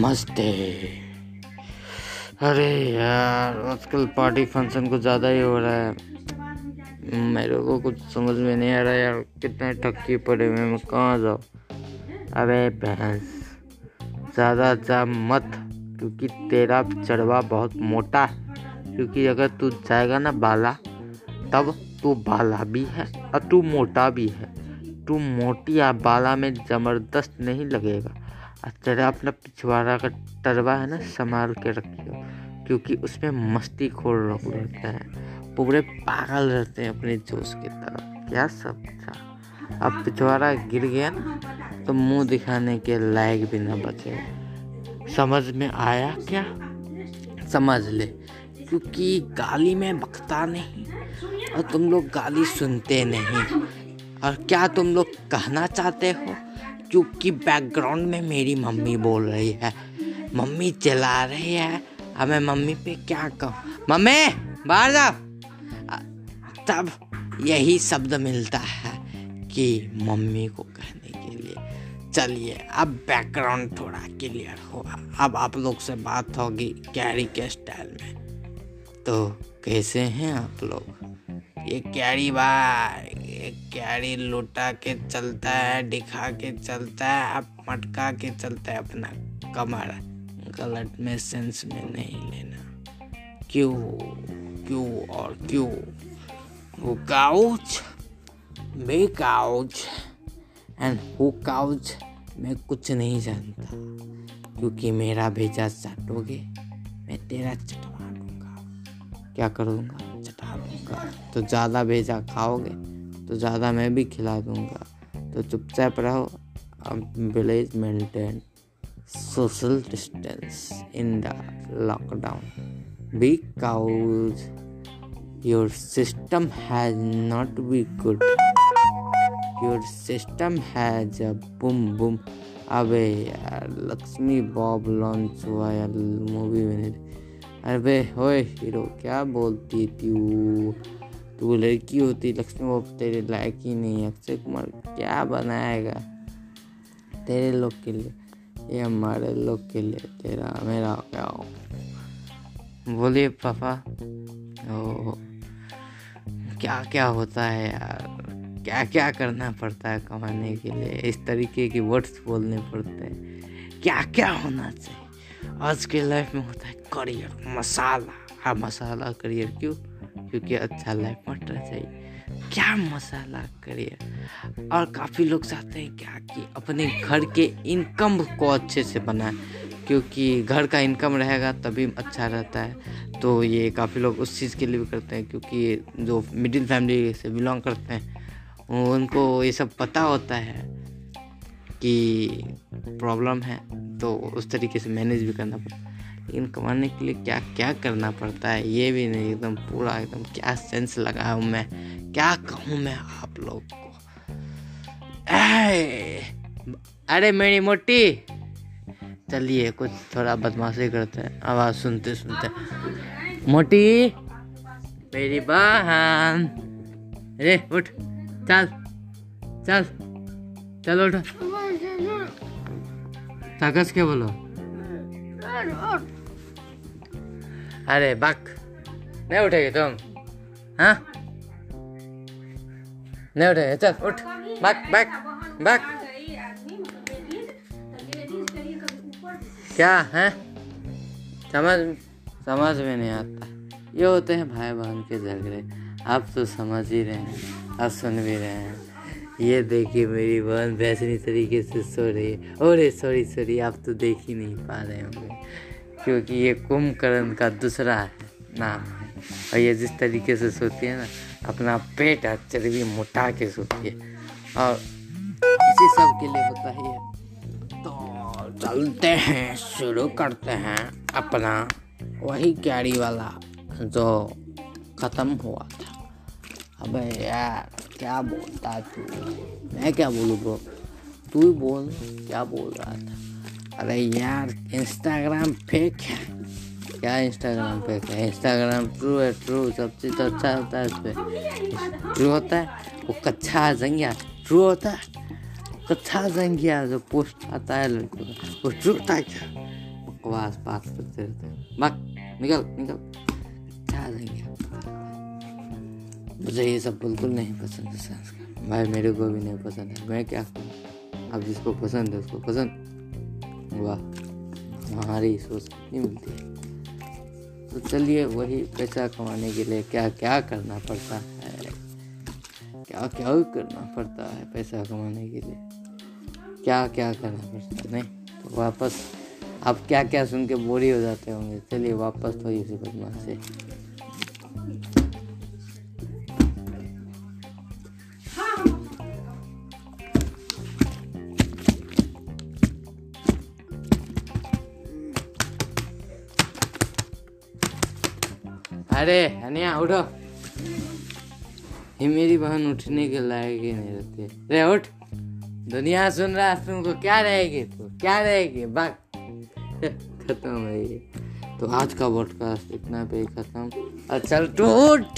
नमस्ते। अरे यार, आजकल पार्टी फ़ंक्शन कुछ ज़्यादा ही हो रहा है। मेरे को कुछ समझ में नहीं आ रहा यार, कितने ठक्की पड़े हुए मैं कहाँ जाऊँ? अबे भैंस ज़्यादा जा मत, क्योंकि तेरा चढ़वा बहुत मोटा है। क्योंकि अगर तू जाएगा ना बाला, तब तू बाला भी है, और तू मोटा भी है। तू मोटी या बाला में ज़बरदस्त नहीं लगेगा। तेरा अपना पिछवाड़ा का टरवा है ना, संभाल के रखियो क्योंकि उसमें मस्ती खोल लोग रहते हैं। पूरे पागल रहते हैं अपने जोश की तरफ़ क्या सब था? अब पिछवाड़ा गिर गया ना तो मुँह दिखाने के लायक भी ना बचे। समझ में आया क्या? समझ ले। क्योंकि गाली में बकता नहीं, और तुम लोग गाली सुनते नहीं। और क्या तुम लोग कहना चाहते हो? क्योंकि बैकग्राउंड में मेरी मम्मी बोल रही है। मम्मी चला रही है। अब मैं मम्मी पे क्या कहूँ? मम्मी, बाहर जाओ। तब यही शब्द मिलता है कि मम्मी को कहने के लिए। चलिए, अब बैकग्राउंड थोड़ा क्लियर हुआ अब आप लोग से बात होगी कैरी के स्टाइल में। तो कैसे हैं आप लोग? ये क्यारी भाई, ये कैरी लुटा के चलता है, दिखा के चलता है अब मटका के चलता है अपना कमर। गलत में सेंस में नहीं लेना। क्यों? क्यों और क्यों? वो काउच मे काउच एंड वो काउच मैं कुछ नहीं जानता। क्योंकि मेरा भेजा चाटोगे, मैं तेरा चटवा क्या करूँगा? चटा दूँगा तो ज़्यादा भेजा खाओगे तो ज़्यादा मैं भी खिला दूँगा। तो चुपचाप रहो village maintain. Social distance in the lockdown. Because your system has not be good your system has a boom boom अबे यार, लक्ष्मी बॉब लॉन्च हुआ यार मूवी में अरे होए हीरो, क्या बोलती तू? तू लड़की होती, लक्ष्मी बाबू तेरे लायक ही नहीं अक्षय कुमार क्या बनाएगा तेरे लोग के लिए? ये हमारे लोग के लिए तेरा, मेरा क्या हो बोलिए पापा। ओ क्या क्या होता है यार? क्या क्या करना पड़ता है कमाने के लिए? इस तरीके के वर्ड्स बोलने पड़ते हैं। क्या क्या होना चाहिए? आज के लाइफ में होता है करियर मसाला। हाँ मसाला करियर क्यों? क्योंकि अच्छा लाइफ मटना चाहिए क्या मसाला करियर और काफ़ी लोग चाहते हैं क्या कि अपने घर के इनकम को अच्छे से बनाए, क्योंकि घर का इनकम रहेगा तभी अच्छा रहता है। तो ये काफ़ी लोग उस चीज़ के लिए भी करते हैं, क्योंकि जो मिडिल फैमिली से बिलोंग करते हैं, उनको ये सब पता होता है कि प्रॉब्लम है। तो उस तरीके से मैनेज भी करना पड़ता लेकिन कमाने के लिए क्या क्या करना पड़ता है, ये भी नहीं, एकदम पूरा एकदम क्या सेंस लगा हूँ मैं, क्या कहूँ मैं आप लोग को। अरे मेरी मोटी, चलिए कुछ थोड़ा बदमाशी करते हैं, आवाज़ सुनते सुनते। मोटी, मेरी बहन, अरे उठ, चल चल, चलो उठ। क्या बोलो अरे बक नहीं उठेगी तुम हाँ नहीं उठेगी चल उठ बक बक बक क्या है समझ समझ में नहीं आता ये होते हैं भाई बहन के झगड़े आप तो समझ ही रहे हैं आप सुन भी रहे हैं ये देखिए मेरी बहन वैसनी तरीके से सो रही है। अरे सॉरी सॉरी आप तो देख ही नहीं पा रहे होंगे। क्योंकि ये कुंभकर्ण का दूसरा है, नाम है। और ये जिस तरीके से सोती है ना, अपना पेट और चर्बी मोटा के सोती है। और इसी सब के लिए होता है तो चलते हैं, शुरू करते हैं अपना वही कैरी वाला जो ख़त्म हुआ था। अबे यार, क्या बोलता तू? मैं क्या बोलूँ ब्रो तू ही बोल क्या बोल रहा था। अरे यार इंस्टाग्राम फेक है। क्या इंस्टाग्राम फेक है? इंस्टाग्राम ट्रू है ट्रू सब चीज़ तो अच्छा होता है उस पर ट्रू होता है? वो कच्चा जंगिया। ट्रू होता है? कच्चा जंगिया जो पोस्ट आता है लड़कों का। वो ट्रू होता है क्या? बकवास बात करते रहते हैं। निकल निकल। क्या देंगे मुझे ये सब बिल्कुल नहीं पसंद है संस्कार। भाई, मेरे को भी नहीं पसंद है। मैं क्या करूँ? अब जिसको पसंद है, उसको पसंद। वाह हमारी सोच कितनी मिलती है। तो चलिए, वही पैसा कमाने के लिए क्या क्या करना पड़ता है? क्या क्या करना पड़ता है पैसा कमाने के लिए? क्या क्या करना पड़ता है? नहीं तो वापस, आप क्या क्या सुन के बोरी हो जाते होंगे। चलिए, वापस थोड़ी सी बदमाश से। अरे, हनिया, उठो। ये मेरी बहन उठने के लायक ही नहीं रहती। रे, उठ। दुनिया सुन रहा है तुमको क्या रहेगी तू? क्या रहेगी? बाग खत्म है ये। तो आज का पॉडकास्ट इतना पे खत्म। अच्छा उठ।